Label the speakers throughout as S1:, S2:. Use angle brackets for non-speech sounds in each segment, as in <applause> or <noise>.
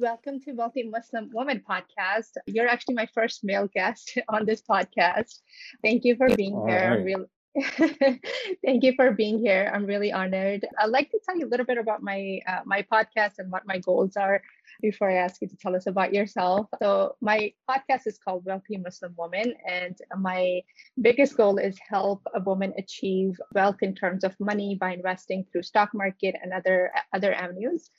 S1: Welcome to Wealthy Muslim Woman podcast. You're actually my first male guest <laughs> on this podcast. Thank you for being All here. Right. Really, <laughs> thank you for being here. I'm really honored. I'd like to tell you a little bit about my uh, my podcast and what my goals are before I ask you to tell us about yourself. So my podcast is called Wealthy Muslim Woman, and my biggest goal is help a woman achieve wealth in terms of money by investing through stock market and other other avenues.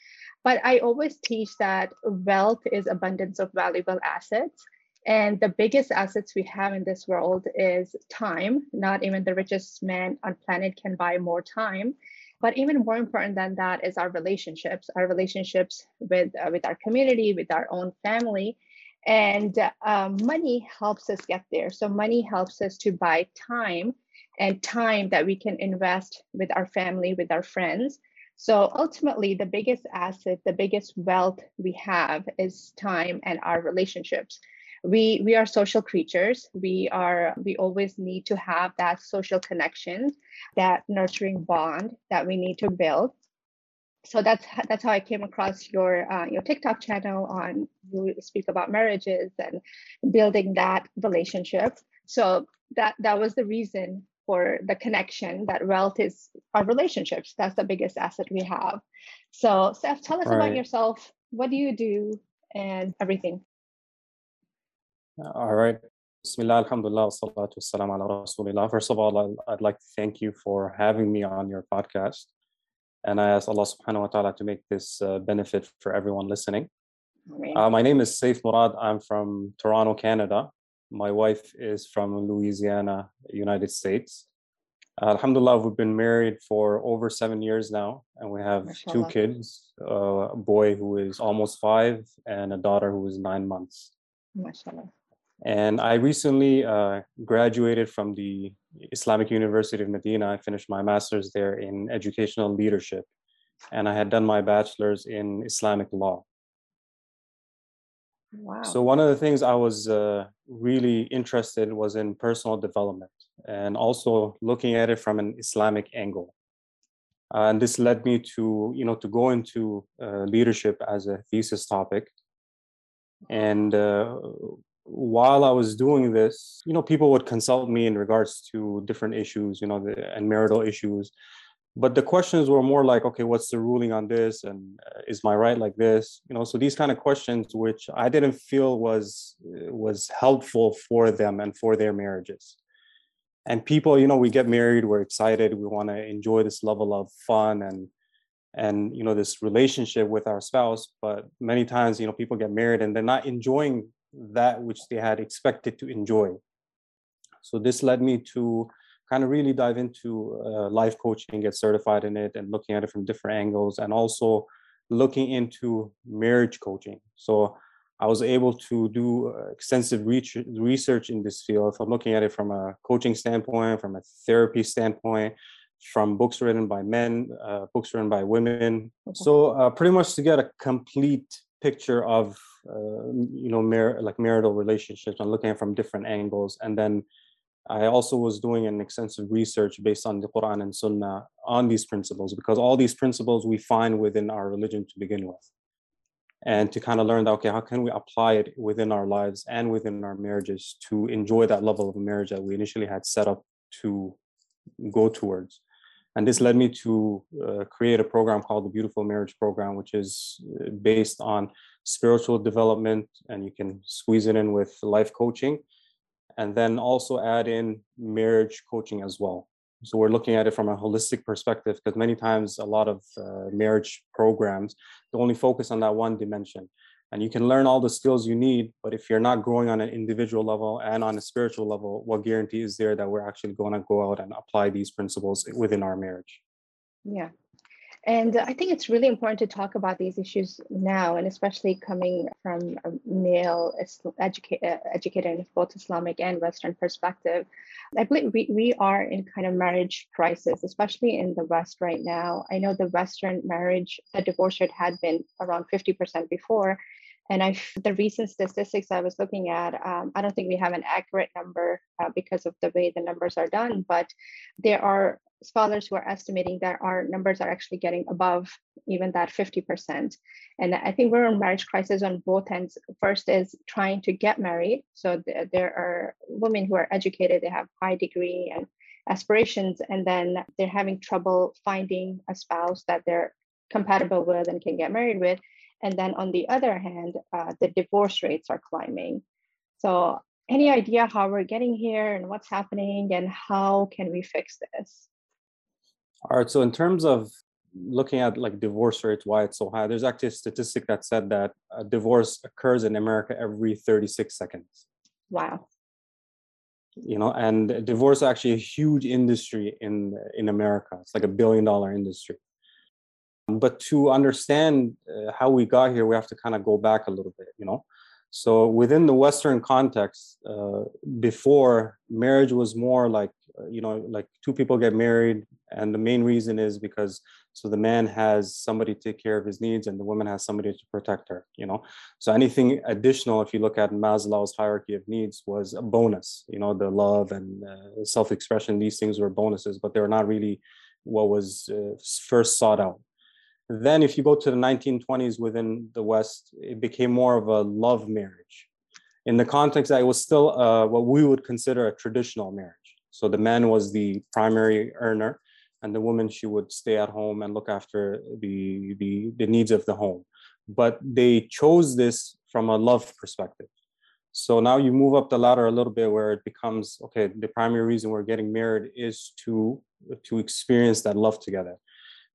S1: But I always teach that wealth is abundance of valuable assets. And the biggest assets we have in this world is time. Not even the richest man on planet can buy more time. But even more important than that is our relationships, our relationships with, uh, with our community, with our own family. And uh, money helps us get there. So money helps us to buy time and time that we can invest with our family, with our friends. So ultimately, the biggest asset, the biggest wealth we have is time and our relationships. We we are social creatures. We are we always need to have that social connection, that nurturing bond that we need to build. So that's that's how I came across your uh, your TikTok channel on you speak about marriages and building that relationship. So that that was the reason for the connection that wealth is our relationships that's the biggest asset we have so Saif, tell us about yourself what do you do and everything
S2: all right Bismillah, alhamdulillah, salatu wassalam ala rasulillah. First of all, I'd like to thank you for having me on your podcast. And I ask Allah subhanahu wa ta'ala to make this uh, benefit for everyone listening. Uh, my name is Saif Murad. I'm from Toronto, Canada. My wife is from Louisiana, United States. Alhamdulillah, we've been married for over seven years now, and we have Mashallah. two kids uh, a boy who is almost five and a daughter who is nine months. Mashallah. And I recently uh, graduated from the Islamic University of Medina. I finished my master's there in educational leadership, and I had done my bachelor's in Islamic law. So one of the things I was uh, really interested was in personal development and also looking at it from an Islamic angle. Uh, and this led me to, you know, to go into uh, leadership as a thesis topic. And uh, while I was doing this, you know, people would consult me in regards to different issues, you know, the, and marital issues but the questions were more like okay what's the ruling on this? And uh, is my right like this? You know so these kind of questions which i didn't feel was uh, was helpful for them and for their marriages. And people you know we get married we're excited we want to enjoy this level of fun and and you know this relationship with our spouse but many times you know people get married and they're not enjoying that which they had expected to enjoy. So this led me to kind of really dive into uh, life coaching, get certified in it, and looking at it from different angles, and also looking into marriage coaching. So I was able to do uh, extensive research in this field. I'm looking at it from a coaching standpoint, from a therapy standpoint, from books written by men, uh, books written by women. So uh, pretty much to get a complete picture of uh, you know mar- like marital relationships. I'm looking at from different angles, and then I also was doing an extensive research based on the Quran and Sunnah on these principles because all these principles we find within our religion to begin with. And to kind of learn that, okay, how can we apply it within our lives and within our marriages to enjoy that level of marriage that we initially had set up to go towards? And this led me to uh, create a program called the Beautiful Marriage Program, which is uh, based on spiritual development, and you can squeeze it in with life coaching and then also add in marriage coaching as well. So we're looking at it from a holistic perspective because many times a lot of uh, marriage programs they only focus on that one dimension. And you can learn all the skills you need, but if you're not growing on an individual level and on a spiritual level, what guarantee is there that we're actually going to go out and apply these principles within our marriage?
S1: Yeah, and I think it's really important to talk about these issues now, and especially coming from a male educate, uh, educated in both Islamic and Western perspective. I believe we, we are in kind of marriage crisis, especially in the West right now. I know the Western marriage, the divorce rate had been around 50% before.
S3: And I, <laughs> the recent statistics I was looking at, um, I don't think we have an accurate number uh, because of the way the numbers are done, but there are scholars who are estimating that our numbers are actually getting above even that 50%. And I think we're in marriage crisis on both ends. First is trying to get married. So th- there are women who are educated, they have high degree and aspirations, and then they're having trouble finding a spouse that they're compatible with and can get married with. And then on the other hand, uh, the divorce rates are climbing. So any idea how we're getting here and what's happening and how can we fix this?
S2: All right. So in terms of looking at like divorce rates, why it's so high, there's actually a statistic that said that a divorce occurs in America every 36 seconds.
S3: Wow.
S2: You know, and divorce actually a huge industry in in America. It's like a billion dollar industry. But to understand uh, how we got here, we have to kind of go back a little bit. You know, so within the Western context, uh, before marriage was more like uh, you know like two people get married, and the main reason is because so the man has somebody to take care of his needs, and the woman has somebody to protect her. You know, so anything additional, if you look at Maslow's hierarchy of needs, was a bonus. You know, the love and uh, self-expression; these things were bonuses, but they were not really what was uh, first sought out. Then, if you go to the 1920s within the West, it became more of a love marriage. In the context that it was still uh, what we would consider a traditional marriage. So the man was the primary earner, and the woman she would stay at home and look after the the, the needs of the home. But they chose this from a love perspective. So now you move up the ladder a little bit where it becomes okay. The primary reason we're getting married is to to experience that love together.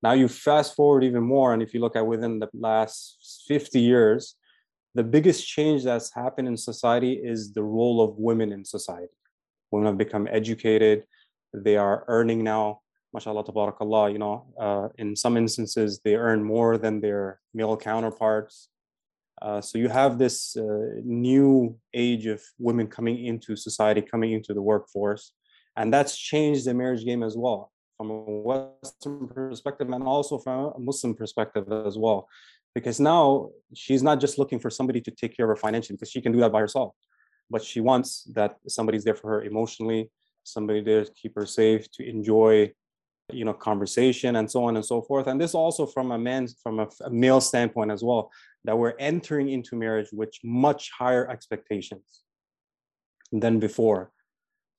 S2: Now you fast forward even more, and if you look at within the last 50 years, the biggest change that's happened in society is the role of women in society. Women have become educated, they are earning now, mashallah, tabarakallah, you know, uh, in some instances, they earn more than their male counterparts. Uh, so you have this uh, new age of women coming into society, coming into the workforce, and that's changed the marriage game as well from a Western perspective and also from a Muslim perspective as well. Because now she's not just looking for somebody to take care of her financially, because she can do that by herself. But she wants that somebody's there for her emotionally, somebody there to keep her safe, to enjoy, you know, conversation and so on and so forth. And this also from a man's, from a, a male standpoint as well, that we're entering into marriage with much higher expectations than before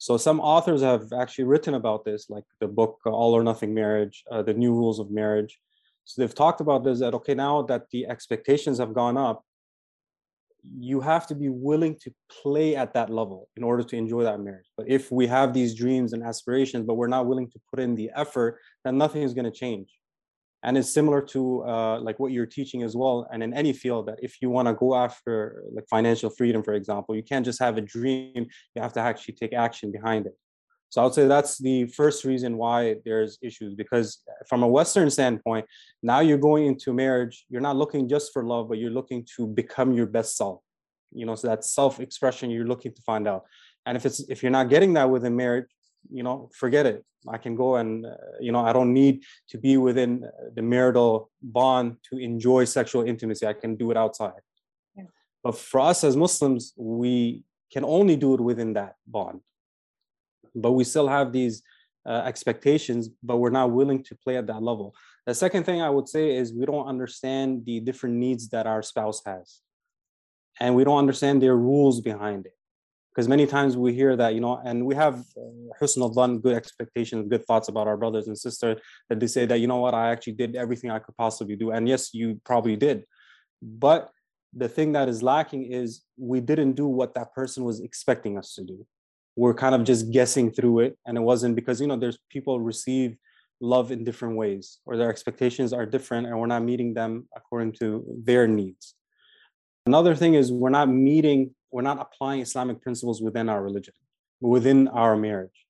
S2: so some authors have actually written about this, like the book uh, All or Nothing Marriage, uh, the New Rules of Marriage. So they've talked about this that okay, now that the expectations have gone up, you have to be willing to play at that level in order to enjoy that marriage. But if we have these dreams and aspirations, but we're not willing to put in the effort, then nothing is going to change and it's similar to uh, like what you're teaching as well. And in any field that if you want to go after like financial freedom for example you can't just have a dream. You have to actually take action behind it. So i would say that's the first reason why there's issues because from a western standpoint now you're going into marriage you're not looking just for love but you're looking to become your best self. You know so that self expression you're looking to find out. And if it's if you're not getting that within marriage you know forget it. I can go and uh, you know i don't need to be within the marital bond to enjoy sexual intimacy. I can do it outside. Yeah. but for us as muslims we can only do it within that bond. But we still have these uh, expectations but we're not willing to play at that level. The second thing i would say is we don't understand the different needs that our spouse has. And we don't understand their rules behind it because many times we hear that you know and we have uh, husn al good expectations good thoughts about our brothers and sisters that they say that you know what? I actually did everything i could possibly do. And yes you probably did. But the thing that is lacking is we didn't do what that person was expecting us to do. We're kind of just guessing through it and it wasn't because you know there's people receive love in different ways or their expectations are different and we're not meeting them according to their needs. Another thing is we're not meeting we're not applying Islamic principles within our religion, within our marriage.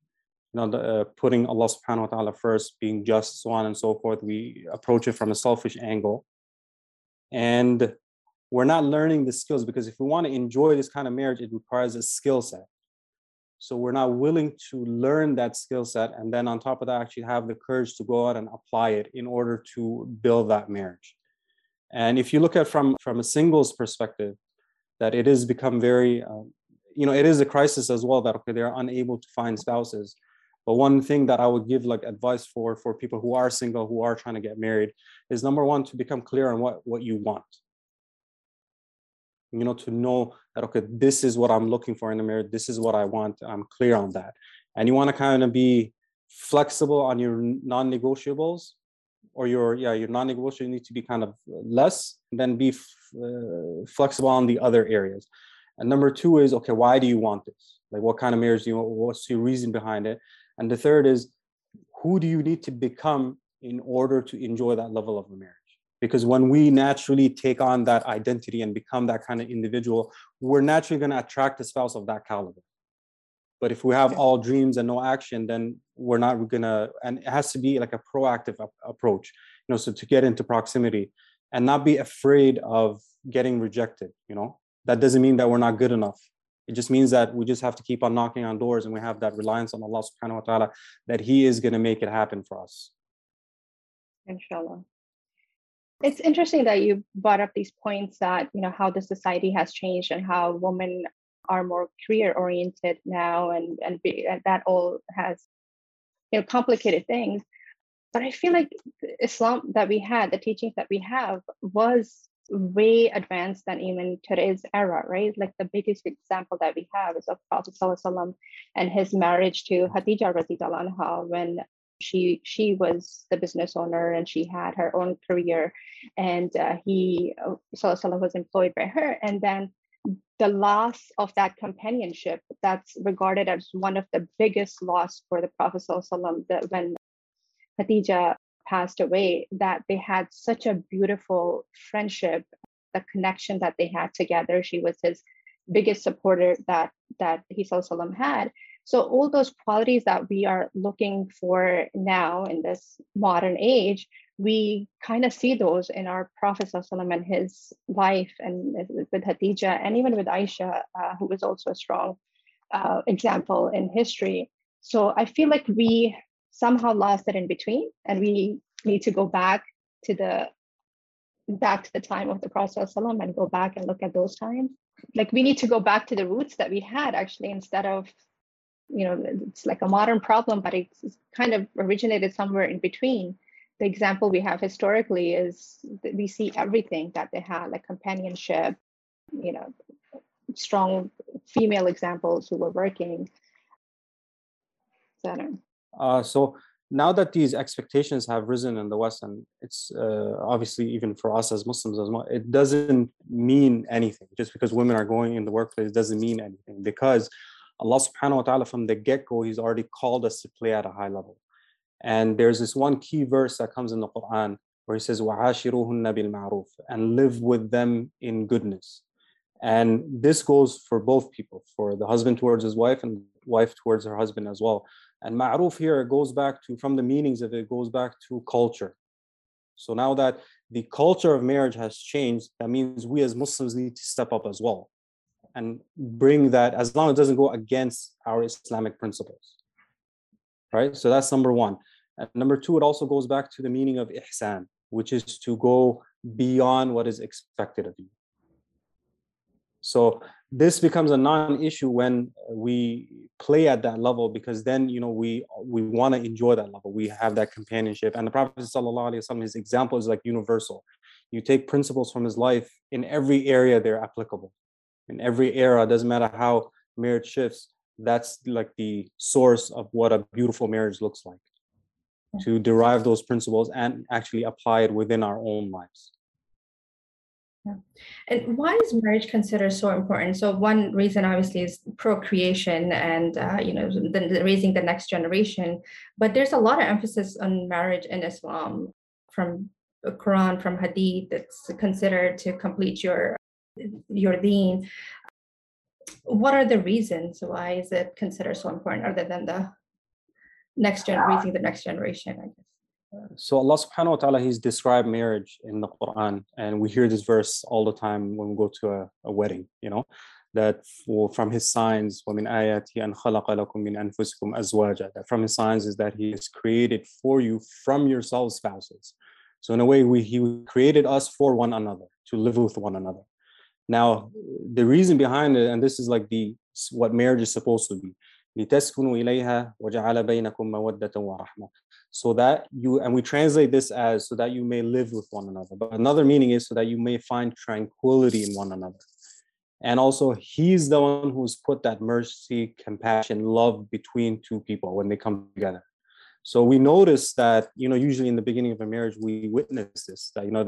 S2: You know, the, uh, putting Allah subhanahu wa ta'ala first, being just, so on and so forth. We approach it from a selfish angle. And we're not learning the skills because if we want to enjoy this kind of marriage, it requires a skill set. So we're not willing to learn that skill set and then on top of that, actually have the courage to go out and apply it in order to build that marriage. And if you look at from from a singles perspective, that it has become very, um, you know, it is a crisis as well that okay, they're unable to find spouses. But one thing that I would give like advice for for people who are single, who are trying to get married, is number one to become clear on what what you want. You know, to know that okay, this is what I'm looking for in a marriage. This is what I want. I'm clear on that, and you want to kind of be flexible on your non-negotiables or your yeah your non-negotiable need to be kind of less than be uh, flexible on the other areas. And number two is okay why do you want this? Like what kind of marriage do you want? What's your reason behind it? And the third is who do you need to become in order to enjoy that level of marriage? Because when we naturally take on that identity and become that kind of individual we're naturally going to attract a spouse of that caliber. But if we have all dreams and no action then we're not gonna and it has to be like a proactive approach you know so to get into proximity and not be afraid of getting rejected you know? That doesn't mean that we're not good enough. It just means that we just have to keep on knocking on doors and we have that reliance on allah subhanahu wa ta'ala that he is going to make it happen for us.
S1: Inshallah. It's interesting that you brought up these points that you know how the society has changed and how women are more career oriented now and and, be, and that all has you know complicated things. But i feel like islam that we had the teachings that we have was way advanced than even today's era right? Like the biggest example that we have is of prophet ﷺ and his marriage to Khadija anha when she she was the business owner and she had her own career. And uh, he uh, was employed by her. And then the loss of that companionship that's regarded as one of the biggest loss for the Prophet that when Khadija passed away, that they had such a beautiful friendship, the connection that they had together. She was his biggest supporter that that he had. So all those qualities that we are looking for now in this modern age we kind of see those in our Prophet and his life and with Khadija and even with Aisha, uh, who was also a strong uh, example in history. So I feel like we somehow lost it in between and we need to go back to the back to the time of the Prophet and go back and look at those times. Like we need to go back to the roots that we had actually instead of you know it's like a modern problem but it's kind of originated somewhere in between the example we have historically is we see everything that they had, like companionship, you know, strong female examples who were working.
S2: Uh, so now that these expectations have risen in the West, and it's uh, obviously even for us as Muslims as well, it doesn't mean anything. Just because women are going in the workplace doesn't mean anything because Allah subhanahu wa ta'ala from the get-go, He's already called us to play at a high level. And there's this one key verse that comes in the Quran where he says, وَعَاشِرُهُنَّ بِالْمَعْرُوفِ and live with them in goodness. And this goes for both people, for the husband towards his wife and wife towards her husband as well. And ma'ruf here goes back to, from the meanings of it, goes back to culture. So now that the culture of marriage has changed, that means we as Muslims need to step up as well and bring that, as long as it doesn't go against our Islamic principles right? So that's number one. And number two, it also goes back to the meaning of ihsan, which is to go beyond what is expected of you. So this becomes a non-issue when we play at that level because then you know we we want to enjoy that level. We have that companionship. And the Prophet ﷺ, his example is like universal. You take principles from his life in every area they're applicable. In every era, doesn't matter how merit shifts, that's like the source of what a beautiful marriage looks like to derive those principles and actually apply it within our own lives
S4: yeah. And why is marriage considered so important? So one reason, obviously, is procreation and uh, you know the, the raising the next generation. But there's a lot of emphasis on marriage in Islam, from the Quran, from Hadith. That's considered to complete your your deen what are the reasons why is it considered so important other than the next gen raising the next generation i guess
S2: so allah subhanahu wa ta'ala he's described marriage in the quran and we hear this verse all the time when we go to a, a wedding you know that for, from his signs وَمِنْ آيَاتِهِ أَنْ خَلَقَ لَكُم مِّنْ أَنفُسِكُمْ أَزْوَاجًا that from his signs is that he has created for you from yourselves spouses So in a way, we, he created us for one another to live with one another. Now, the reason behind it, and this is like the what marriage is supposed to be, so that you and we translate this as so that you may live with one another. But another meaning is so that you may find tranquility in one another. And also he's the one who's put that mercy compassion love between two people when they come together. So we notice that you know usually in the beginning of a marriage we witness this that you know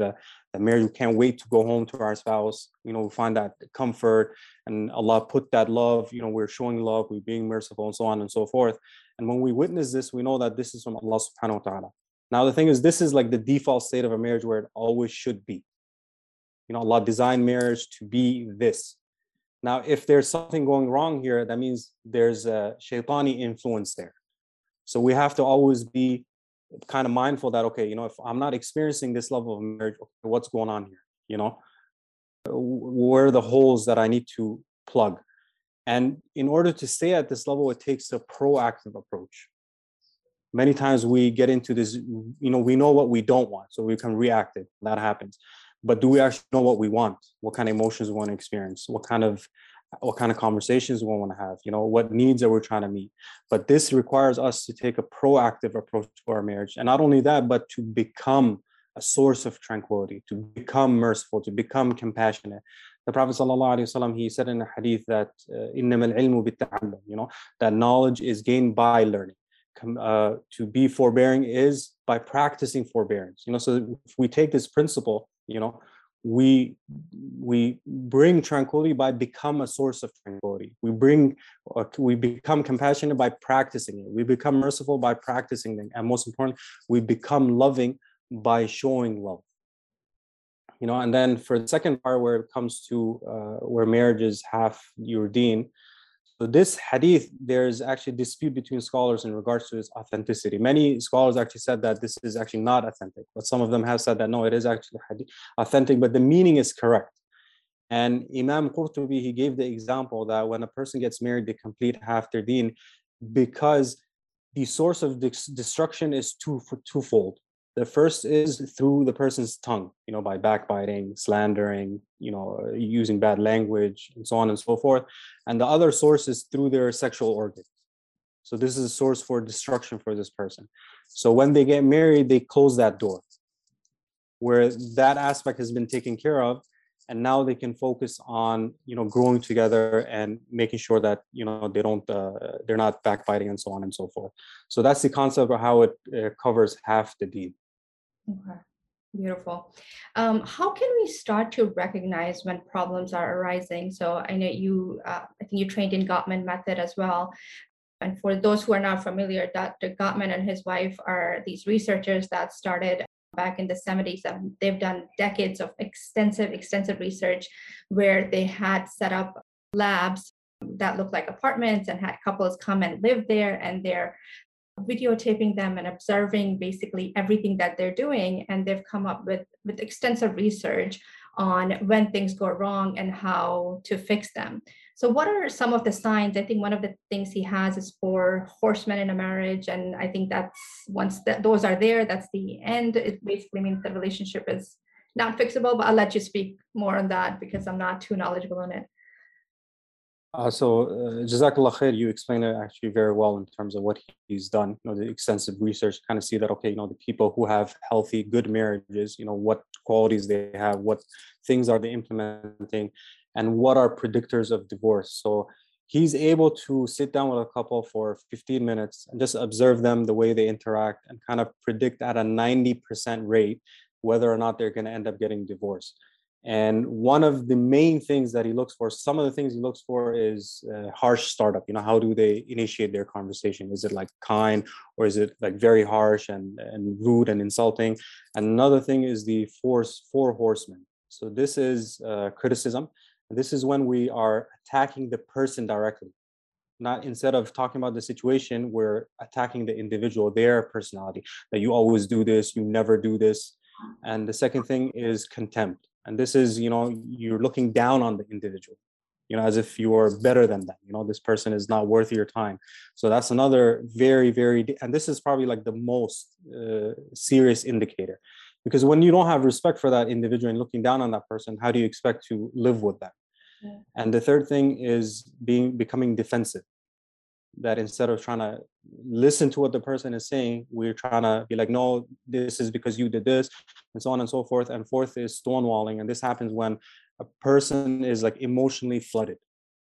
S2: that marriage we can't wait to go home to our spouse you know we find that comfort and allah put that love you know we're showing love we're being merciful and so on and so forth. And when we witness this we know that this is from allah subhanahu wa ta'ala. Now the thing is this is like the default state of a marriage where it always should be. You know allah designed marriage to be this. Now if there's something going wrong here that means there's a shaitani influence there. So we have to always be kind of mindful that okay, you know, if I'm not experiencing this level of marriage, what's going on here? You know, uh, where are the holes that I need to plug? And in order to stay at this level, it takes a proactive approach. Many times we get into this, you know, we know what we don't want, so we become reactive. That happens. But do we actually know what we want? What kind of emotions we want to experience? What kind of what kind of conversations we want to have you know what needs are we trying to meet. But this requires us to take a proactive approach to our marriage. And not only that but to become a source of tranquility to become merciful to become compassionate. The prophet ﷺ, he said in a hadith that uh, you know that knowledge is gained by learning. Uh, to be forbearing is by practicing forbearance you know. So if we take this principle you know we we bring tranquility by become a source of tranquility. We bring uh, we become compassionate by practicing it. We become merciful by practicing it and most important we become loving by showing love. You know and then for the second part where it comes to uh, where marriage is half your deen so this hadith, there's actually dispute between scholars in regards to its authenticity. Many scholars actually said that this is actually not authentic, but some of them have said that no, it is actually hadith, authentic, but the meaning is correct. And Imam Qurtubi, he gave the example that when a person gets married, they complete half their deen because the source of destruction is two, twofold. The first is through the person's tongue, you know, by backbiting, slandering, you know, using bad language, and so on and so forth. And the other source is through their sexual organs. So this is a source for destruction for this person. So when they get married, they close that door, where that aspect has been taken care of, and now they can focus on you know growing together and making sure that you know they don't uh, they're not backbiting and so on and so forth. So that's the concept of how it uh, covers half the deen.
S1: Okay. Beautiful. Um, how can we start to recognize when problems are arising? So I know you, uh, I think you trained in Gottman method as well. And for those who are not familiar, Dr. Gottman and his wife are these researchers that started back in the 70s. They've done decades of extensive, extensive research where they had set up labs that looked like apartments and had couples come and live there and they're videotaping them and observing basically everything that they're doing and they've come up with with extensive research on when things go wrong and how to fix them. So what are some of the signs? I think one of the things he has is four horsemen in a marriage and i think that's once that those are there that's the end. It basically means the relationship is not fixable but i'll let you speak more on that because i'm not too knowledgeable on it
S2: uh, so, uh, Jazakallah khair, you explained it actually very well in terms of what he's done. You know, the extensive research, kind of see that, okay, you know, the people who have healthy, good marriages, you know, what qualities they have, what things are they implementing, and what are predictors of divorce. So, he's able to sit down with a couple for 15 minutes and just observe them, the way they interact, and kind of predict at a 90% rate whether or not they're going to end up getting divorced. And one of the main things that he looks for, some of the things he looks for is uh, harsh startup. You know, how do they initiate their conversation? Is it like kind or is it like very harsh and, and rude and insulting? Another thing is the force four horsemen. So this is uh, criticism. This is when we are attacking the person directly. Not instead of talking about the situation, we're attacking the individual, their personality. That you always do this, you never do this. And the second thing is contempt and this is you know you're looking down on the individual you know as if you are better than them you know this person is not worth your time. So that's another very very and this is probably like the most uh, serious indicator. Because when you don't have respect for that individual and looking down on that person how do you expect to live with them yeah. and the third thing is being becoming defensive that instead of trying to listen to what the person is saying we're trying to be like no this is because you did this and so on and so forth. And fourth is stonewalling and this happens when a person is like emotionally flooded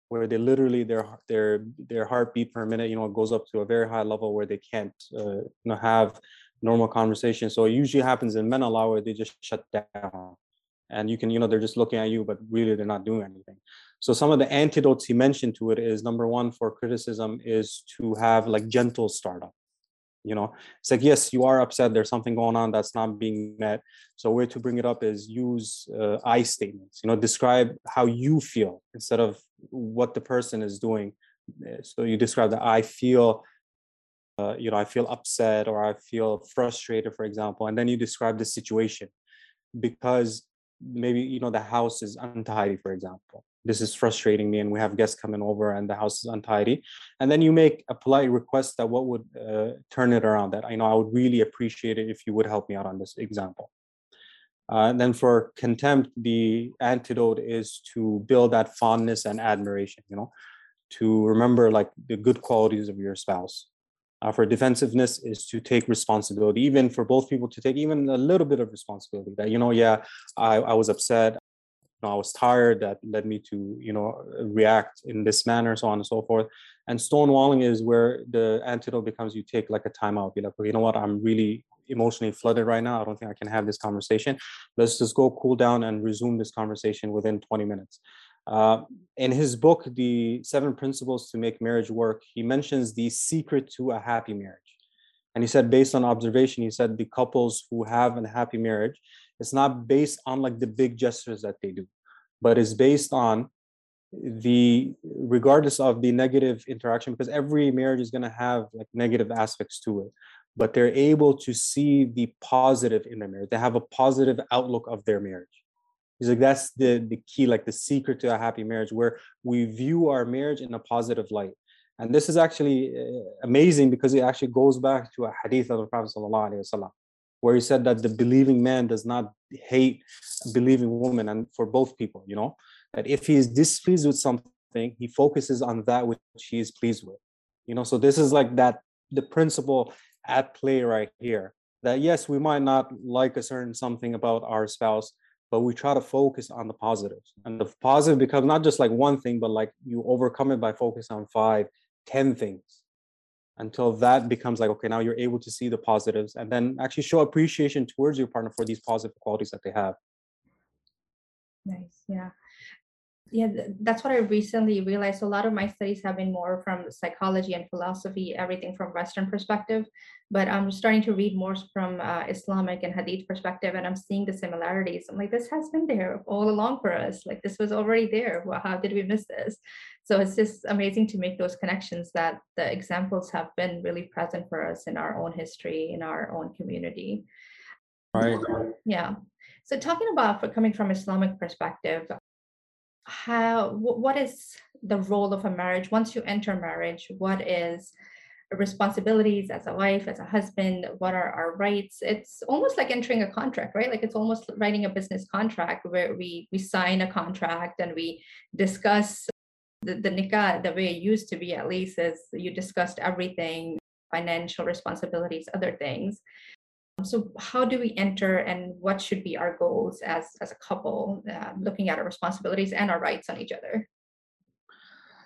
S2: where they literally their their their heartbeat per minute you know goes up to a very high level where they can't uh, you know have normal conversation. So it usually happens in men a lot where they just shut down. And you can you know they're just looking at you but really they're not doing anything so some of the antidotes he mentioned to it is number one for criticism is to have like gentle startup you know? It's like yes you are upset there's something going on that's not being met. So way to bring it up is use uh, i statements you know describe how you feel instead of what the person is doing. So you describe that i feel uh, you know i feel upset or i feel frustrated for example and then you describe the situation. Because maybe you know the house is untidy for example this is frustrating me and we have guests coming over and the house is untidy. And then you make a polite request that what would uh, turn it around that i know i would really appreciate it if you would help me out on this example. Uh, and then for contempt the antidote is to build that fondness and admiration you know to remember like the good qualities of your spouse. Uh, for defensiveness is to take responsibility even for both people to take even a little bit of responsibility that you know yeah i, I was upset know, I was tired that led me to, you know, react in this manner, so on and so forth. And stonewalling is where the antidote becomes you take like a timeout, be like, okay, you know what, I'm really emotionally flooded right now. I don't think I can have this conversation. Let's just go cool down and resume this conversation within 20 minutes. Uh, in his book, The Seven Principles to Make Marriage Work, he mentions the secret to a happy marriage. And he said, based on observation, he said the couples who have a happy marriage, it's not based on like the big gestures that they do but it's based on the regardless of the negative interaction because every marriage is going to have like negative aspects to it but they're able to see the positive in their marriage. They have a positive outlook of their marriage. He's like that's the the key like the secret to a happy marriage where we view our marriage in a positive light. And this is actually uh, amazing because it actually goes back to a hadith of the prophet sallallahu alaihi wasallam where he said that the believing man does not hate believing woman and for both people you know? That if he is displeased with something he focuses on that which he is pleased with you know? So this is like that the principle at play right here that yes we might not like a certain something about our spouse but we try to focus on the positives and the positive becomes not just like one thing but like you overcome it by focusing on five ten things until that becomes like okay now you're able to see the positives and then actually show appreciation towards your partner for these positive qualities that they have.
S1: Nice yeah yeah that's what i recently realized. A lot of my studies have been more from psychology and philosophy everything from western perspective but i'm starting to read more from uh, islamic and hadith perspective and i'm seeing the similarities. I'm like this has been there all along for us. Like this was already there. Well, how did we miss this? So it's just amazing to make those connections that the examples have been really present for us in our own history in our own community.
S2: Right.
S1: Yeah. So talking about for coming from islamic perspective how what is the role of a marriage? Once you enter marriage what is responsibilities as a wife as a husband? What are our rights? It's almost like entering a contract right? Like it's almost writing a business contract where we we sign a contract and we discuss the, the nikah the way it used to be at least is you discussed everything financial responsibilities other things so how do we enter and what should be our goals as as a couple uh, looking at our responsibilities and our rights on each other?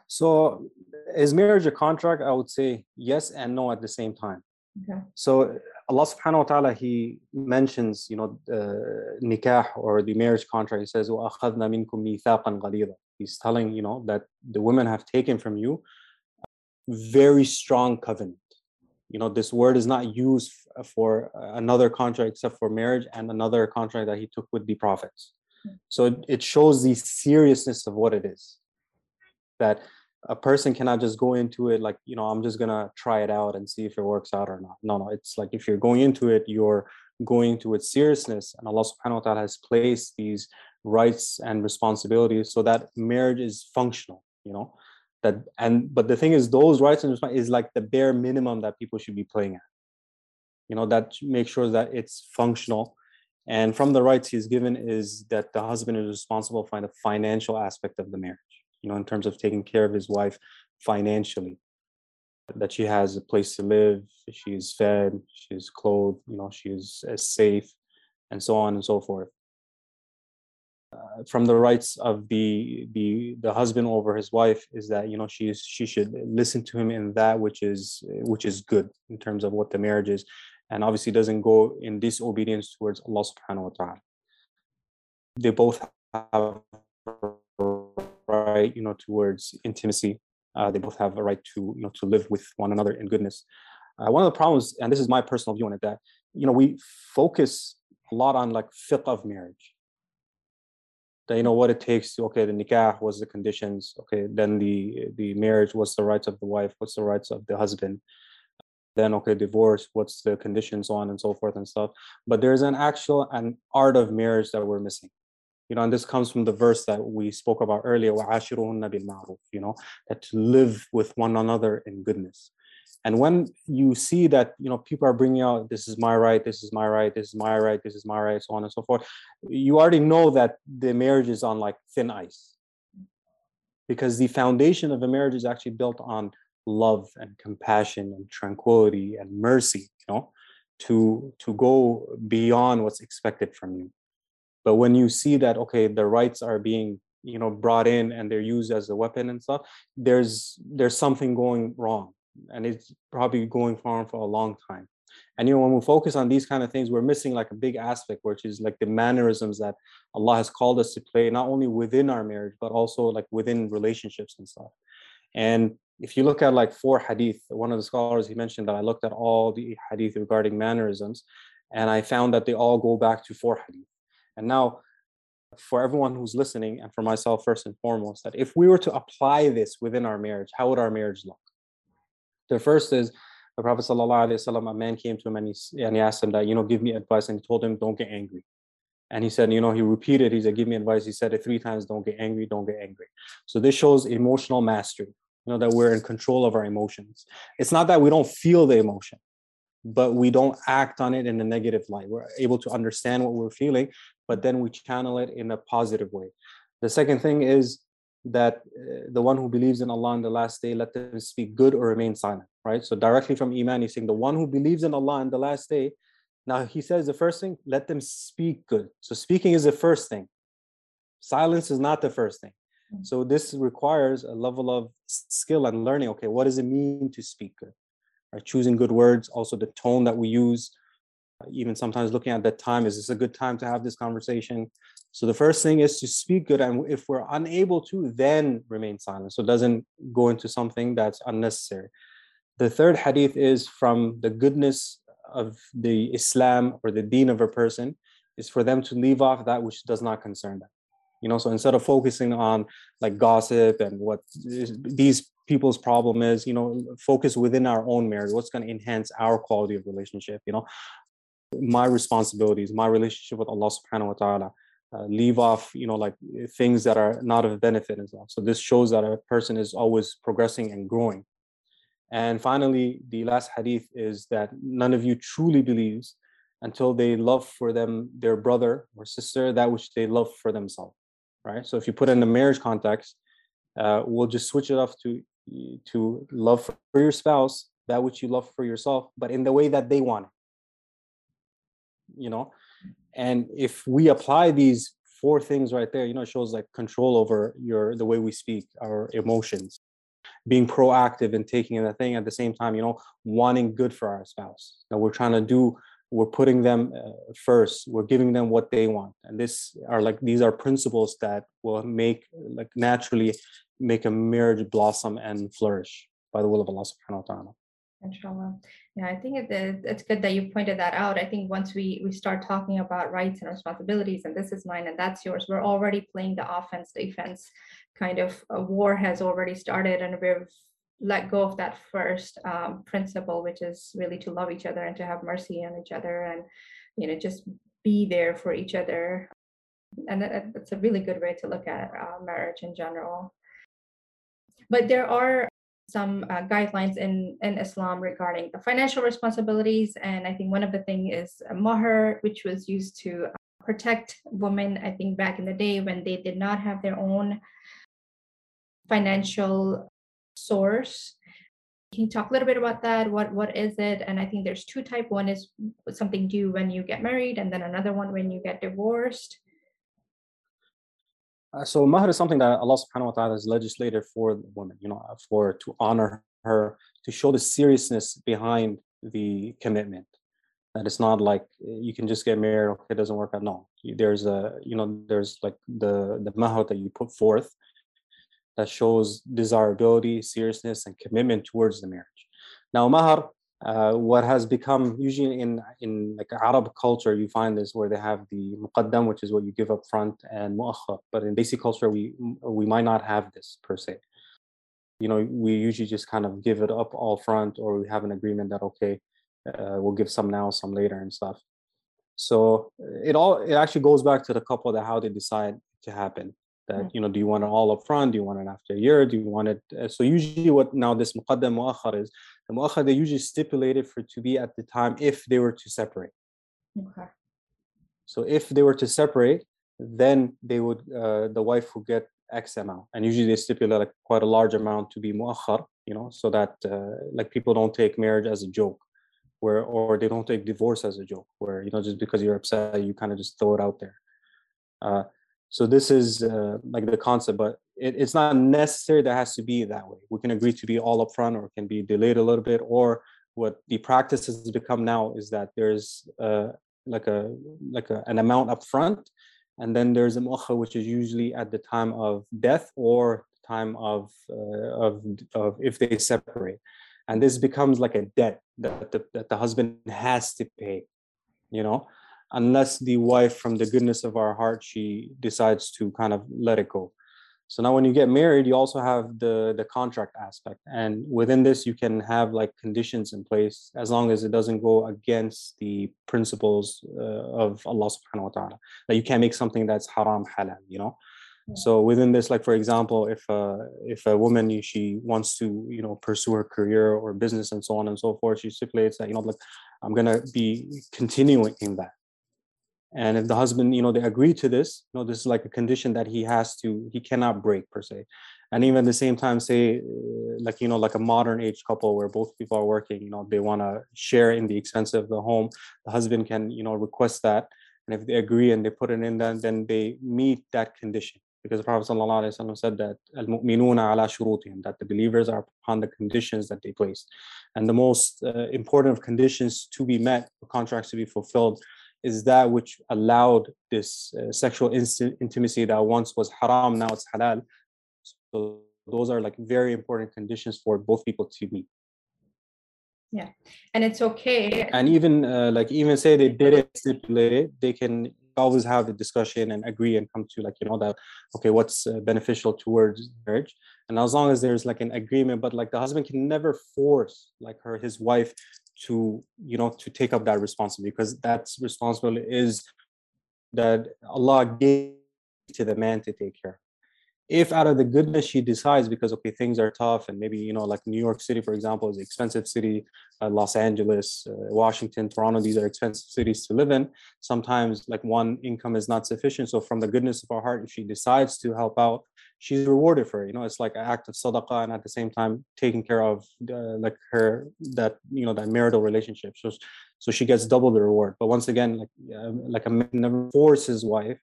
S2: So is marriage a contract? I would say yes and no at the same time. Okay. so allah subhanahu wa ta'ala he mentions you know uh, nikah or the marriage contract. He says he's telling you know that the women have taken from you very strong covenant you know this word is not used for uh, another contract except for marriage and another contract that he took with the prophets. So it, it shows the seriousness of what it is. That a person cannot just go into it like you know i'm just gonna try it out and see if it works out or not. No no it's like if you're going into it you're going to its seriousness and allah subhanahu wa ta'ala has placed these rights and responsibilities so that marriage is functional you know that and but the thing is those rights and responsibilities is like the bare minimum that people should be playing at. You know that make sure that it's functional. And from the rights he's given is that the husband is responsible for the financial aspect of the marriage, you know, in terms of taking care of his wife financially, that she has a place to live, she's fed, she's clothed, you know, she's uh, safe, and so on and so forth. Uh, from the rights of the the the husband over his wife is that you know she is she should listen to him in that which is which is good in terms of what the marriage is and obviously doesn't go in disobedience towards Allah subhanahu wa ta'ala. They both have right, you know, towards intimacy. Uh, they both have a right to, you know, to live with one another in goodness. Uh, one of the problems, and this is my personal view on it, that you know we focus a lot on like fiqh of marriage. You know what it takes to okay, the nikah was the conditions, okay, then the the marriage, what's the rights of the wife, what's the rights of the husband, then okay divorce what's the conditions on and so forth and stuff. But there's an actual an art of marriage that we're missing. You know and this comes from the verse that we spoke about earlier you know that to live with one another in goodness and when you see that you know people are bringing out this is my right this is my right this is my right this is my right so on and so forth you already know that the marriage is on like thin ice. Because the foundation of a marriage is actually built on love and compassion and tranquility and mercy you know to to go beyond what's expected from you. But when you see that okay the rights are being you know brought in and they're used as a weapon and stuff there's there's something going wrong and it's probably going on for a long time and you know when we focus on these kind of things we're missing like a big aspect which is like the mannerisms that allah has called us to play not only within our marriage but also like within relationships and stuff and if you look at like four hadith, one of the scholars he mentioned that I looked at all the hadith regarding mannerisms, and I found that they all go back to four hadith. And now, for everyone who's listening, and for myself first and foremost, that if we were to apply this within our marriage, how would our marriage look? The first is the Prophet ﷺ, a man came to him and he, and he asked him that, you know, give me advice. And he told him, don't get angry. And he said, you know, he repeated, he said, give me advice. He said it three times, don't get angry, don't get angry. So this shows emotional mastery you know that we're in control of our emotions it's not that we don't feel the emotion but we don't act on it in a negative light we're able to understand what we're feeling but then we channel it in a positive way the second thing is that uh, the one who believes in allah on the last day let them speak good or remain silent right so directly from iman he's saying the one who believes in allah on the last day now he says the first thing let them speak good so speaking is the first thing silence is not the first thing Mm. So this requires a level of skill and learning. Okay, what does it mean to speak good? Right, choosing good words, also the tone that we use, even sometimes looking at that time. Is this a good time to have this conversation? So the first thing is to speak good, and if we're unable to, then remain silent. So it doesn't go into something that's unnecessary. The third hadith is from the goodness of the Islam or the deen of a person is for them to leave off that which does not concern them you know so instead of focusing on like gossip and what these people's problem is you know focus within our own marriage what's going to enhance our quality of relationship you know my responsibilities my relationship with allah subhanahu wa ta'ala uh, leave off you know like things that are not of benefit as well so this shows that a person is always progressing and growing and finally the last hadith is that none of you truly believes until they love for them their brother or sister that which they love for themselves right? So if you put in the marriage context, uh, we'll just switch it off to to love for your spouse that which you love for yourself, but in the way that they want it. You know, and if we apply these four things right there, you know, it shows like control over your the way we speak, our emotions, being proactive and taking the thing at the same time, you know, wanting good for our spouse. That we're trying to do we're putting them uh, first. We're giving them what they want. And this are like these are principles that will make like naturally make a marriage blossom and flourish by the will of allah subhanahu wa ta'ala
S1: inshallah yeah i think it, it's good that you pointed that out i think once we we start talking about rights and responsibilities and this is mine and that's yours we're already playing the offense defense kind of a war has already started and we've let go of that first um, principle, which is really to love each other and to have mercy on each other and, you know, just be there for each other. And that, that's a really good way to look at uh, marriage in general. But there are some uh, guidelines in, in Islam regarding the financial responsibilities. And I think one of the thing is mahr, which was used to protect women, I think back in the day when they did not have their own financial source. Can you talk a little bit about that? What what is it? And I think there's two type. One is something due when you get married, and then another one when you get divorced.
S2: Uh, so mahr is something that Allah subhanahu wa ta'ala has legislated for the woman, you know, uh, for to honor her, to show the seriousness behind the commitment. That it's not like eh, you can just get married, okay, it doesn't work out. No. There's a, you know, there's like the the mahr that you put forth that shows desirability, seriousness, and commitment towards the marriage. Now, mahr uh, what has become usually in in like Arab culture, you find this where they have the muqaddam, which is what you give up front, and muakhar. But in Desi culture, we we might not have this per se. You know, we usually just kind of give it up all front, or we have an agreement that okay, uh, we'll give some now, some later, and stuff. So it all it actually goes back to the couple that how they decide to happen that mm. you know do you want it all up front do you want it after a year? Do you want it uh, so usually what now this muqaddam muakhar is the muakhar they usually stipulated for to be at the time if they were to separate. Okay. So if they were to separate then they would uh, the wife would get x amount. And usually they stipulate like quite a large amount to be muakhar you know so that uh, like people don't take marriage as a joke where or they don't take divorce as a joke where you know just because you're upset you kind of just throw it out there. Uh, so this is uh, like the concept but it, it's not necessary that has to be that way. We can agree to be all upfront or can be delayed a little bit or what the practice has become now is that there's uh, like a like a, an amount up front and then there's a muakhar which is usually at the time of death or time of uh, of of if they separate. And this becomes like a debt that the, that the husband has to pay you know unless the wife from the goodness of our heart she decides to kind of let it go. So now when you get married you also have the the contract aspect. And within this you can have like conditions in place as long as it doesn't go against the principles uh, of allah subhanahu wa ta'ala that you can't make something that's haram halal you know? So within this like for example if a if a woman she wants to you know pursue her career or business and so on and so forth she stipulates that you know like i'm gonna be continuing in that and if the husband you know they agree to this you know this is like a condition that he has to he cannot break per se. And even at the same time say uh, like you know like a modern age couple where both people are working you know they want to share in the expense of the home the husband can you know request that. And if they agree and they put it in then then they meet that condition. Because the prophet ﷺ said that al-mu'minuna ala shurutihim that the believers are upon the conditions that they place. And the most uh, important of conditions to be met for contracts to be fulfilled is that which allowed this uh, sexual intimacy that once was haram, now it's halal. So those are like very important conditions for both people to meet.
S1: Yeah, and it's okay.
S2: And even uh, like even say they did it stipulated, they can always have a discussion and agree and come to like you know that okay what's uh, beneficial towards marriage and as long as there's like an agreement but like the husband can never force like her his wife to you know to take up that responsibility because that's responsibility is that Allah gave to the man to take care if out of the goodness she decides because okay things are tough and maybe you know like new york city for example is an expensive city uh, los angeles uh, washington toronto these are expensive cities to live in. Sometimes like one income is not sufficient so from the goodness of her heart if she decides to help out she's rewarded for it. You know it's like an act of sadaqah and at the same time taking care of uh, like her that you know that marital relationship. So so she gets double the reward. But once again like like a man never force his wife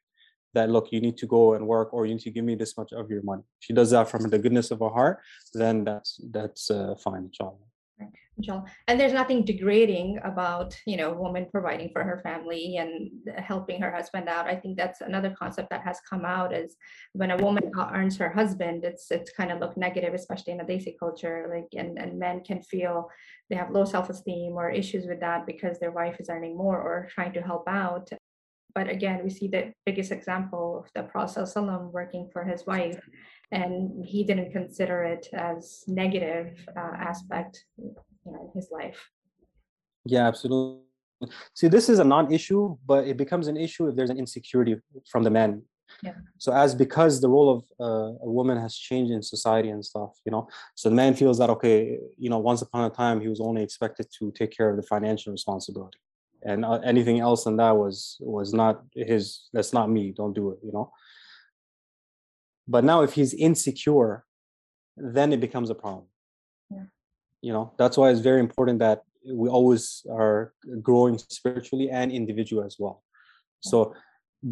S2: that look you need to go and work or you need to give me this much of your money. She does that from the goodness of her heart then that's that's uh, fine inshallah
S1: and there's nothing degrading about you know a woman providing for her family and helping her husband out. I think that's another concept that has come out is when a woman earns her husband it's it's kind of looked negative especially in a desi culture like and, and men can feel they have low self-esteem or issues with that because their wife is earning more or trying to help out but again, we see the biggest example of the Prophet working for his wife, and he didn't consider it as negative uh, aspect you know, in his life.
S2: Yeah, absolutely. See, this is a non-issue, but it becomes an issue if there's an insecurity from the man
S1: Yeah.
S2: So as because the role of uh, a woman has changed in society and stuff, you know, so the man feels that okay, you know, once upon a time he was only expected to take care of the financial responsibility, and uh, anything else than that was was not his. That's not me. Don't do it. You know. But now, if he's insecure, then it becomes a problem.
S1: Yeah.
S2: You know, that's why it's very important that we always are growing spiritually and individual as well. So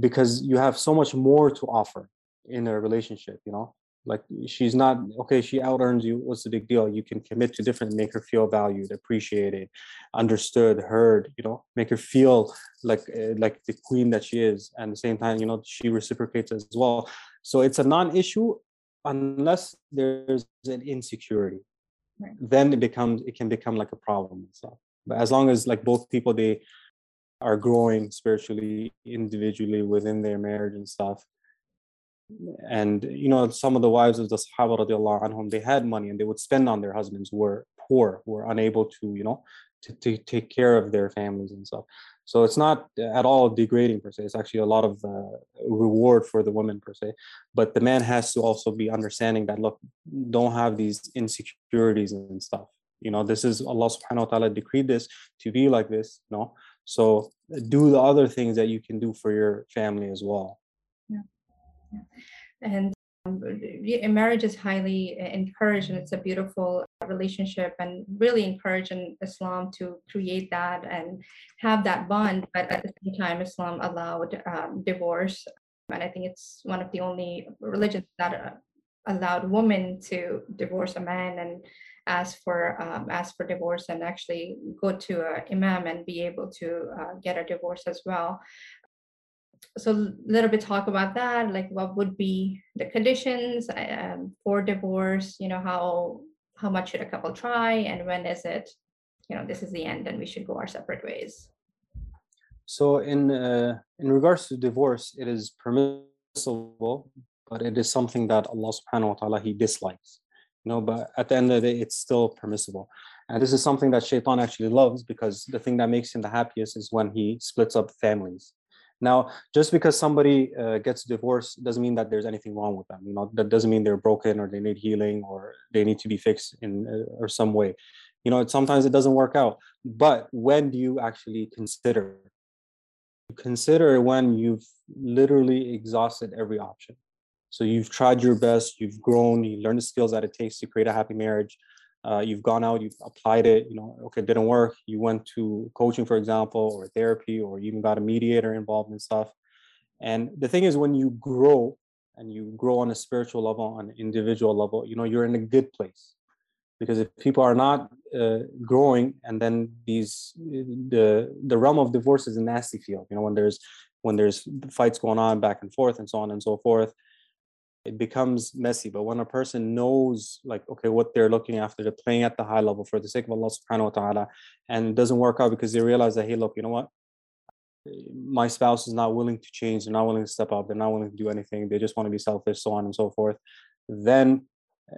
S2: because you have so much more to offer in a relationship, you know, like she's not okay she out earns you what's the big deal? You can commit to different make her feel valued appreciated understood heard you know make her feel like uh, like the queen that she is. And at the same time you know she reciprocates as well. So it's a non-issue unless there's an insecurity.
S1: Right.
S2: then it becomes it can become like a problem so but as long as like both people they are growing spiritually individually within their marriage and stuff and you know some of the wives of the sahaba radiallahu anhum they had money and they would spend on their husbands who were poor who were unable to you know to, to take care of their families and stuff. So it's not at all degrading per se. It's actually a lot of uh, reward for the woman per se. But the man has to also be understanding that look don't have these insecurities and stuff. You know this is allah subhanahu wa ta'ala decreed this to be like this you know. So do the other things that you can do for your family as well.
S1: And um, marriage is highly encouraged and it's a beautiful relationship and really encourage in islam to create that and have that bond but at the same time islam allowed um, divorce. And i think it's one of the only religions that uh, allowed women to divorce a man and ask for um, ask for divorce and actually go to a imam and be able to uh, get a divorce as well so a little bit talk about that like what would be the conditions um, for divorce you know how how much should a couple try and when is it you know this is the end and we should go our separate ways?
S2: So in uh, in regards to divorce it is permissible but it is something that allah subhanahu wa ta'ala he dislikes you know but at the end of the day it's still permissible. And this is something that shaitan actually loves because the thing that makes him the happiest is when he splits up families now just because somebody uh, gets divorced doesn't mean that there's anything wrong with them you know that doesn't mean they're broken or they need healing or they need to be fixed in uh, or some way you know sometimes it doesn't work out but when do you actually consider consider when you've literally exhausted every option so you've tried your best, you've grown, you learned the skills that it takes to create a happy marriage. Uh, you've gone out, you've applied it, you know, okay, didn't work. You went to coaching, for example, or therapy, or even got a mediator involved in stuff. And the thing is, when you grow and you grow on a spiritual level, on an individual level, you know, you're in a good place. Because if people are not uh, growing, and then these the the realm of divorce is a nasty field. You know, when there's when there's fights going on back and forth and so on and so forth it becomes messy. But when a person knows, like, okay, what they're looking after, they're playing at the high level for the sake of Allah subhanahu wa ta'ala, and it doesn't work out because they realize that, hey, look, you know what? My spouse is not willing to change, they're not willing to step up, they're not willing to do anything, they just want to be selfish, so on and so forth. Then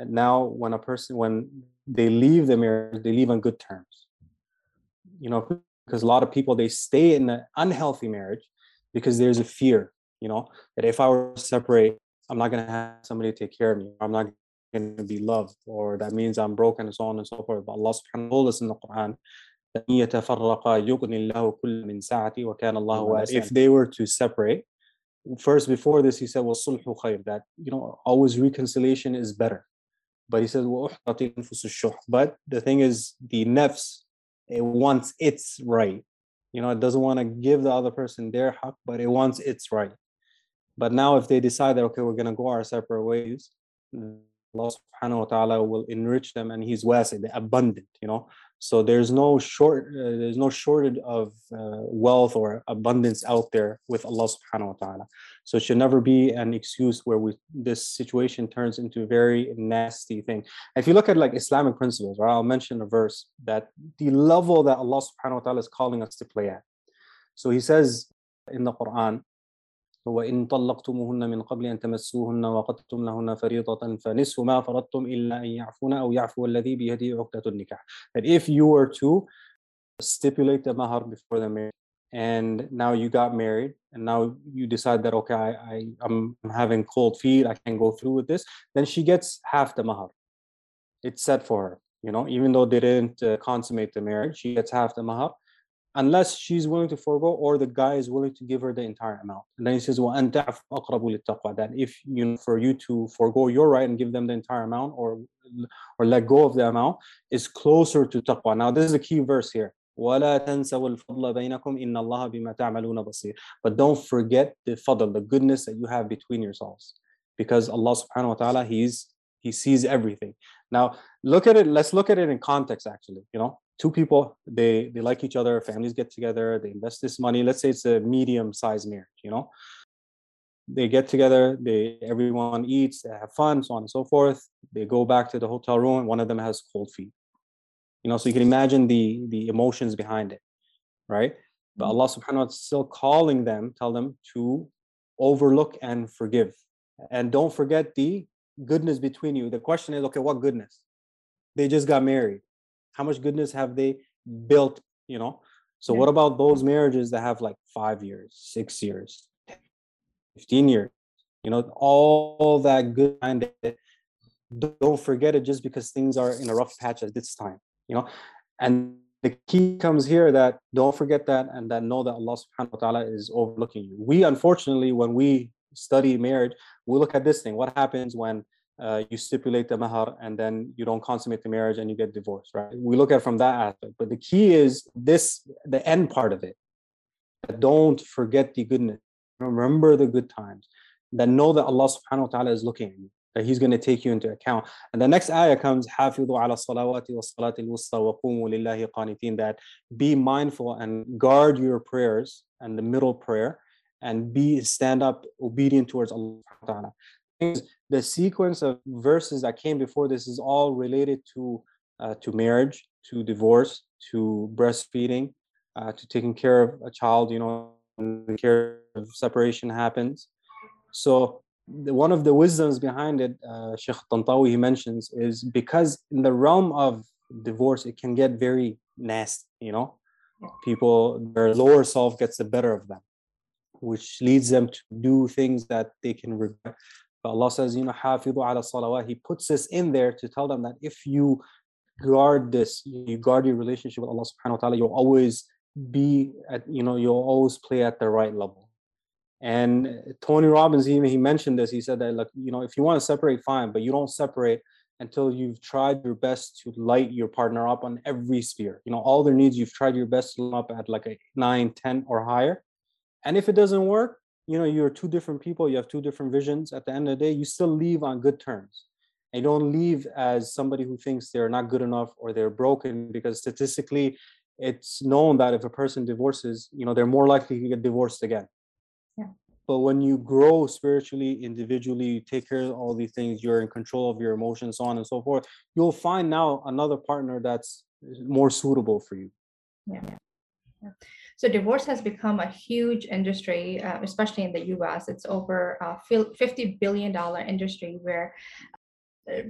S2: now when a person when they leave the marriage, they leave on good terms. You know, because a lot of people they stay in an unhealthy marriage because there's a fear, you know, that if I were to separate, I'm not going to have somebody take care of me. I'm not going to be loved, or that means I'm broken, and so on and so forth. But Allah subhanahu wa ta'ala in the Quran, if they were to separate, first before this, he said, Well, that you know, always reconciliation is better. But he says, but the thing is, the nafs, it wants its right. You know, it doesn't want to give the other person their haq, but it wants its right. But now if they decide that, okay, we're going to go our separate ways, Allah subhanahu wa ta'ala will enrich them and he's wasi, abundant, you know. So there's no short, uh, there's no shortage of uh, wealth or abundance out there with Allah subhanahu wa ta'ala. So it should never be an excuse where we this situation turns into a very nasty thing. If you look at like Islamic principles, right, I'll mention a verse that the level that Allah subhanahu wa ta'ala is calling us to play at. So he says in the Quran, وإن طلقتموهن من قبل أن تمسوهن وقدتم لهن فريضة فنصف ما فرضتم إلا أن يعفون أو يعفو الذي بيده عقدة النكاح. That if you were to stipulate the mahar before the marriage and now you got married and now you decide that okay I, I I'm having cold feet I can go through with this then she gets half the mahar it's set for her you know even though they didn't uh, consummate the marriage she gets half the mahar unless she's willing to forego or the guy is willing to give her the entire amount and then he says well that if you know, for you to forego your right and give them the entire amount or or let go of the amount is closer to taqwa now this is a key verse here ولا تنسوا الفضل بينكم إن الله بما تعملون بصير. But don't forget the fadl, the goodness that you have between yourselves. Because Allah subhanahu wa ta'ala, He's he sees everything. Now look at it, let's look at it in context actually. You know, two people, they they like each other, families get together, they invest this money. Let's say it's a medium-sized marriage, you know. They get together, they everyone eats, they have fun, so on and so forth. They go back to the hotel room, and one of them has cold feet you know so you can imagine the the emotions behind it right but mm-hmm. allah subhanahu wa ta'ala is still calling them tell them to overlook and forgive and don't forget the goodness between you. The question is okay what goodness? They just got married. How much goodness have they built you know? So yeah. what about those marriages that have like five years six years 15 years? You know all that good don't forget it just because things are in a rough patch at this time you know? And the key comes here that don't forget that and that know that allah subhanahu wa ta'ala is overlooking you. We unfortunately when we study marriage we look at this thing what happens when uh, you stipulate the mahar and then you don't consummate the marriage and you get divorced right we look at from that aspect but the key is this the end part of it don't forget the goodness remember the good times that know that allah subhanahu wa ta'ala is looking at you that he's going to take you into account. And the next ayah comes, حافظوا على الصلوات والصلاة الوسطى وقوموا لله قانتين, that be mindful and guard your prayers and the middle prayer and be stand up obedient towards Allah. The sequence of verses that came before this is all related to uh, to marriage, to divorce, to breastfeeding, uh, to taking care of a child, you know, when the care of separation happens. So the, one of the wisdoms behind it, uh, Sheikh Tantawi he mentions, is because in the realm of divorce, it can get very nasty. You know, people their lower self gets the better of them, which leads them to do things that they can regret. But Allah says, you know, hafidu ala salawat. He puts this in there to tell them that if you guard this, you guard your relationship with Allah Subhanahu wa Taala, you'll always be at, you know, you'll always play at the right level and Tony Robbins, even he mentioned this. He said that, like, you know, if you want to separate, fine, but you don't separate until you've tried your best to light your partner up on every sphere. You know, all their needs, you've tried your best to up at like a nine, 10 or higher. And if it doesn't work, you know, you're two different people, you have two different visions. At the end of the day, you still leave on good terms. And you don't leave as somebody who thinks they're not good enough or they're broken because statistically, it's known that if a person divorces, you know, they're more likely to get divorced again but when you grow spiritually individually you take care of all these things you're in control of your emotions so on and so forth you'll find now another partner that's more suitable for you
S1: yeah, yeah. So divorce has become a huge industry uh, especially in the us it's over a 50 billion dollar industry where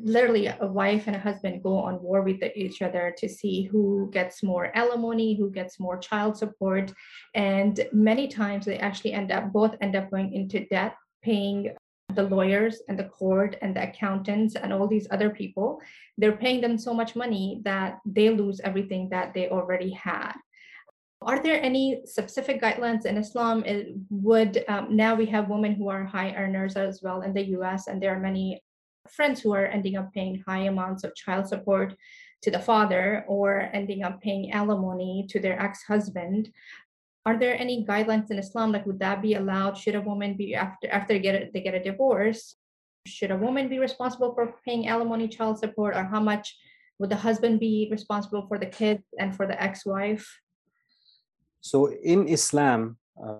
S1: literally a wife and a husband go on war with each other to see who gets more alimony who gets more child support. And many times they actually end up both end up going into debt paying the lawyers and the court and the accountants and all these other people. They're paying them so much money that they lose everything that they already had are there any specific guidelines in Islam? It would um, now we have women who are high earners as well in the U.S. and there are many friends who are ending up paying high amounts of child support to the father or ending up paying alimony to their ex-husband are there any guidelines in islam like would that be allowed should a woman be after after get a, they get a divorce should a woman be responsible for paying alimony child support or how much would the husband be responsible for the kids and for the ex-wife
S2: so in islam uh,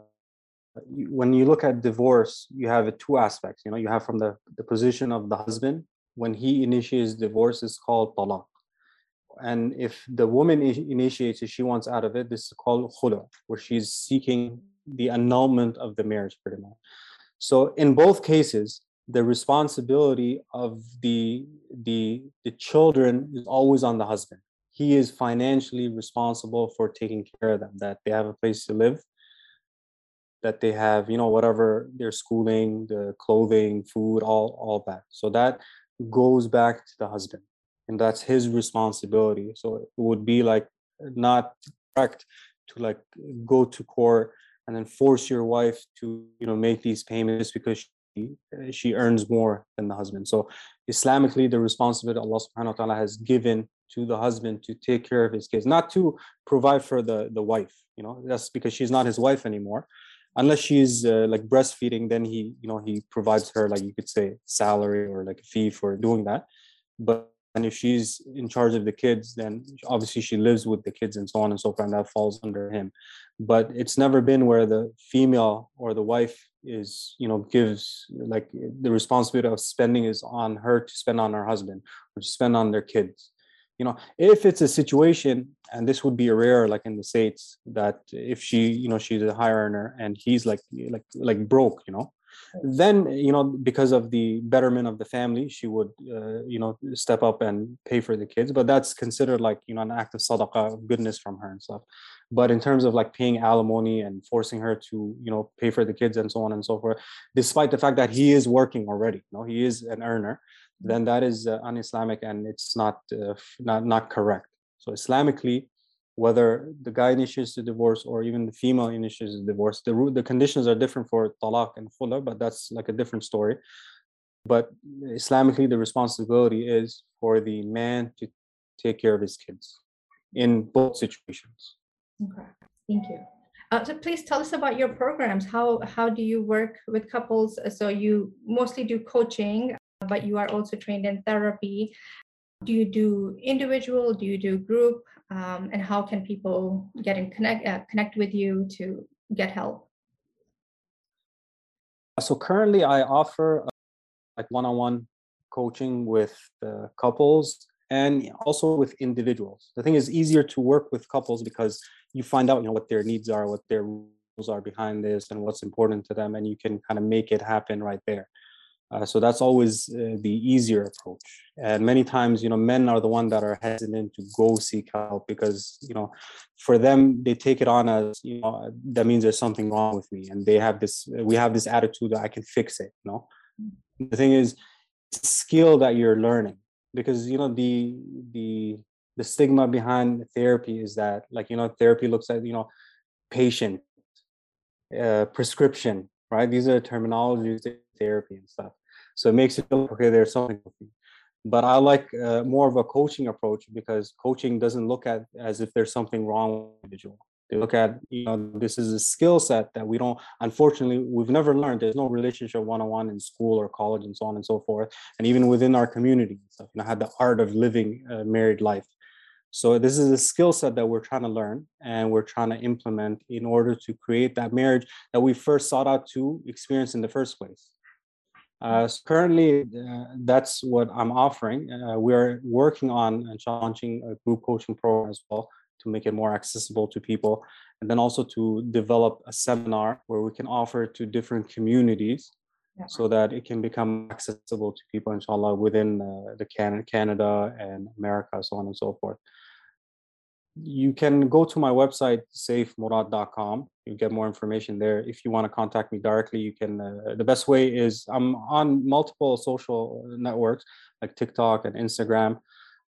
S2: when you look at divorce, you have two aspects. You know, you have from the, the position of the husband when he initiates divorce is called talaq. And if the woman initiates it, she wants out of it, this is called khula, where she's seeking the annulment of the marriage pretty much. So in both cases, the responsibility of the the the children is always on the husband. He is financially responsible for taking care of them, that they have a place to live, that they have you know whatever their schooling the clothing food all all that. So that goes back to the husband and that's his responsibility. So it would be like not correct to like go to court and then force your wife to you know make these payments because she, she earns more than the husband. So islamically the responsibility allah subhanahu wa ta'ala has given to the husband to take care of his kids not to provide for the the wife you know that's because she's not his wife anymore. Unless she's uh, like breastfeeding then he you know he provides her like you could say salary or like a fee for doing that. But and if she's in charge of the kids then obviously she lives with the kids and so on and so forth and that falls under him. But it's never been where the female or the wife is you know gives like the responsibility of spending is on her to spend on her husband or to spend on their kids you know if it's a situation and this would be rare like in the states that if she you know she's a high earner and he's like like like broke you know then you know because of the betterment of the family she would uh, you know step up and pay for the kids. But that's considered like you know an act of sadaqah goodness from her and stuff. But in terms of like paying alimony and forcing her to you know pay for the kids and so on and so forth despite the fact that he is working already you know he is an earner then that is uh, un-islamic and it's not uh, not not correct so islamically whether the guy initiates the divorce or even the female initiates the divorce. The, the conditions are different for talaq and khula, but that's like a different story. But Islamically, the responsibility is for the man to take care of his kids in both situations.
S1: Okay, thank you. Uh, so please tell us about your programs. How how do you work with couples? So you mostly do coaching, but you are also trained in therapy. Do you do individual? Do you do group? um, and how can people get in connect uh, connect with you to get help
S2: so currently i offer uh, like one-on-one coaching with uh, couples and also with individuals the thing is easier to work with couples because you find out you know what their needs are what their rules are behind this and what's important to them and you can kind of make it happen right there uh, so that's always uh, the easier approach. And many times, you know, men are the one that are hesitant to go seek help because, you know, for them they take it on as, you know, that means there's something wrong with me, and they have this. We have this attitude that I can fix it. You know, the thing is, skill that you're learning because you know the the the stigma behind therapy is that like you know therapy looks at you know patient uh, prescription right these are terminologies therapy and stuff so it makes it feel okay, there's something. But I like uh, more of a coaching approach because coaching doesn't look at as if there's something wrong with the individual. They look at, you know, this is a skill set that we don't, unfortunately, we've never learned. There's no relationship one-on-one in school or college and so on and so forth. And even within our community, stuff, you know, had the art of living a married life. So this is a skill set that we're trying to learn and we're trying to implement in order to create that marriage that we first sought out to experience in the first place. Uh, so currently, uh, that's what I'm offering. Uh, we are working on launching a group coaching program as well to make it more accessible to people, and then also to develop a seminar where we can offer to different communities yeah. so that it can become accessible to people, inshallah, within uh, the Can- Canada and America, so on and so forth you can go to my website saifmurad.com you get more information there. If you want to contact me directly you can uh, the best way is i'm on multiple social networks like tiktok and instagram.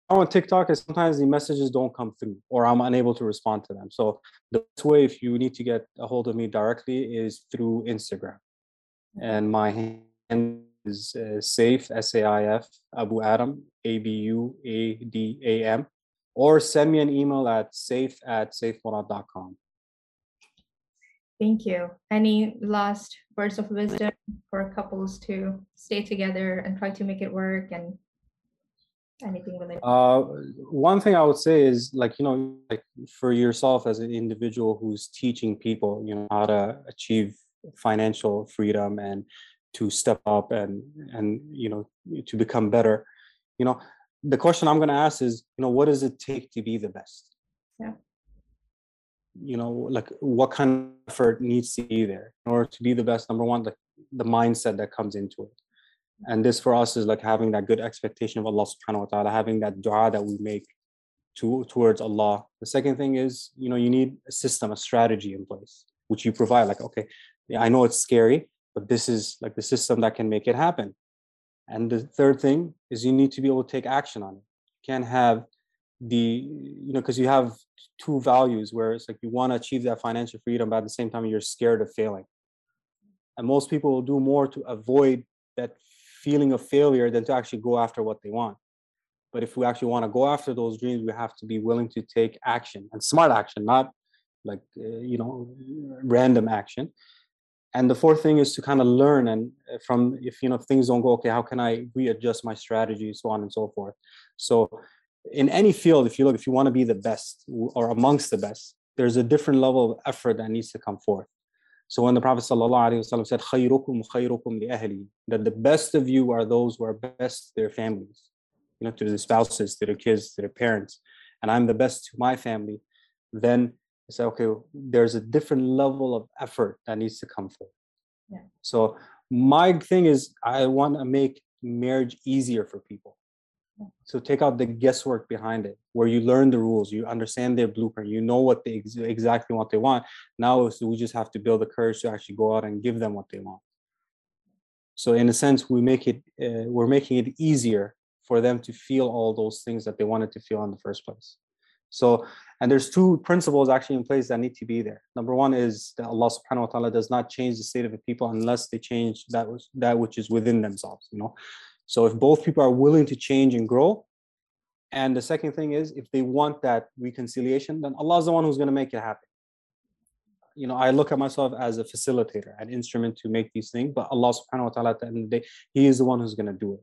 S2: On tiktok is sometimes the messages don't come through or i'm unable to respond to them. So the best way if you need to get a hold of me directly is through instagram. And my hand is uh, saif s-a-i-f abu adam a-b-u-a-d-a-m or send me an email at saif at saifmurad.com.
S1: Thank you. Any last words of wisdom for couples to stay together and try to make it work and anything related?
S2: Uh, one thing I would say is like, you know, like for yourself as an individual who's teaching people, you know, how to achieve financial freedom and to step up and, and, you know, to become better, you know, the question I'm going to ask is, you know, what does it take to be the best?
S1: Yeah.
S2: You know, like what kind of effort needs to be there in order to be the best? Number one, like the mindset that comes into it. And this for us is like having that good expectation of Allah subhanahu wa ta'ala, having that dua that we make to, towards Allah. The second thing is, you know, you need a system, a strategy in place, which you provide. Like, okay, I know it's scary, but this is like the system that can make it happen. And the third thing is you need to be able to take action on it. You can't have the, you know, because you have two values where it's like you want to achieve that financial freedom, but at the same time, you're scared of failing. And most people will do more to avoid that feeling of failure than to actually go after what they want. But if we actually want to go after those dreams, we have to be willing to take action and smart action, not like, uh, you know, random action and the fourth thing is to kind of learn and uh, from if you know if things don't go okay how can i readjust my strategy so on and so forth. So in any field if you look if you want to be the best or amongst the best there's a different level of effort that needs to come forth. So when the prophet ﷺ said khayrukum khayrukum that the best of you are those who are best to their families you know to their spouses to their kids to their parents and i'm the best to my family then say, okay, there's a different level of effort that needs to come forth. Yeah. So my thing is, I want to make marriage easier for people. Yeah. So take out the guesswork behind it, where you learn the rules, you understand their blueprint, you know what they ex- exactly what they want. Now we just have to build the courage to actually go out and give them what they want. So in a sense, we make it, uh, we're making it easier for them to feel all those things that they wanted to feel in the first place. So, and there's two principles actually in place that need to be there. Number one is that Allah subhanahu wa ta'ala does not change the state of the people unless they change that, was, that which is within themselves, you know. So if both people are willing to change and grow, and the second thing is if they want that reconciliation, then Allah is the one who's going to make it happen. You know, I look at myself as a facilitator, an instrument to make these things, but Allah subhanahu wa ta'ala at the end of the day, He is the one who's going to do it.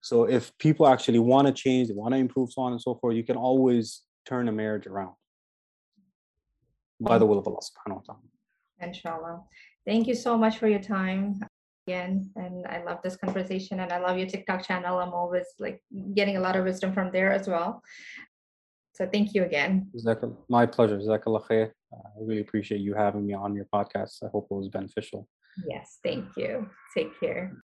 S2: So if people actually want to change, they want to improve, so on and so forth, you can always turn a marriage around by the will of Allah subhanahu wa ta'ala.
S1: Inshallah. Thank you so much for your time again. And I love this conversation and I love your TikTok channel. I'm always like getting a lot of wisdom from there as well. So thank you again.
S2: My pleasure. Jazakallah khair. Uh, I really appreciate you having me on your podcast. I hope it was beneficial.
S1: Yes, thank you. Take care.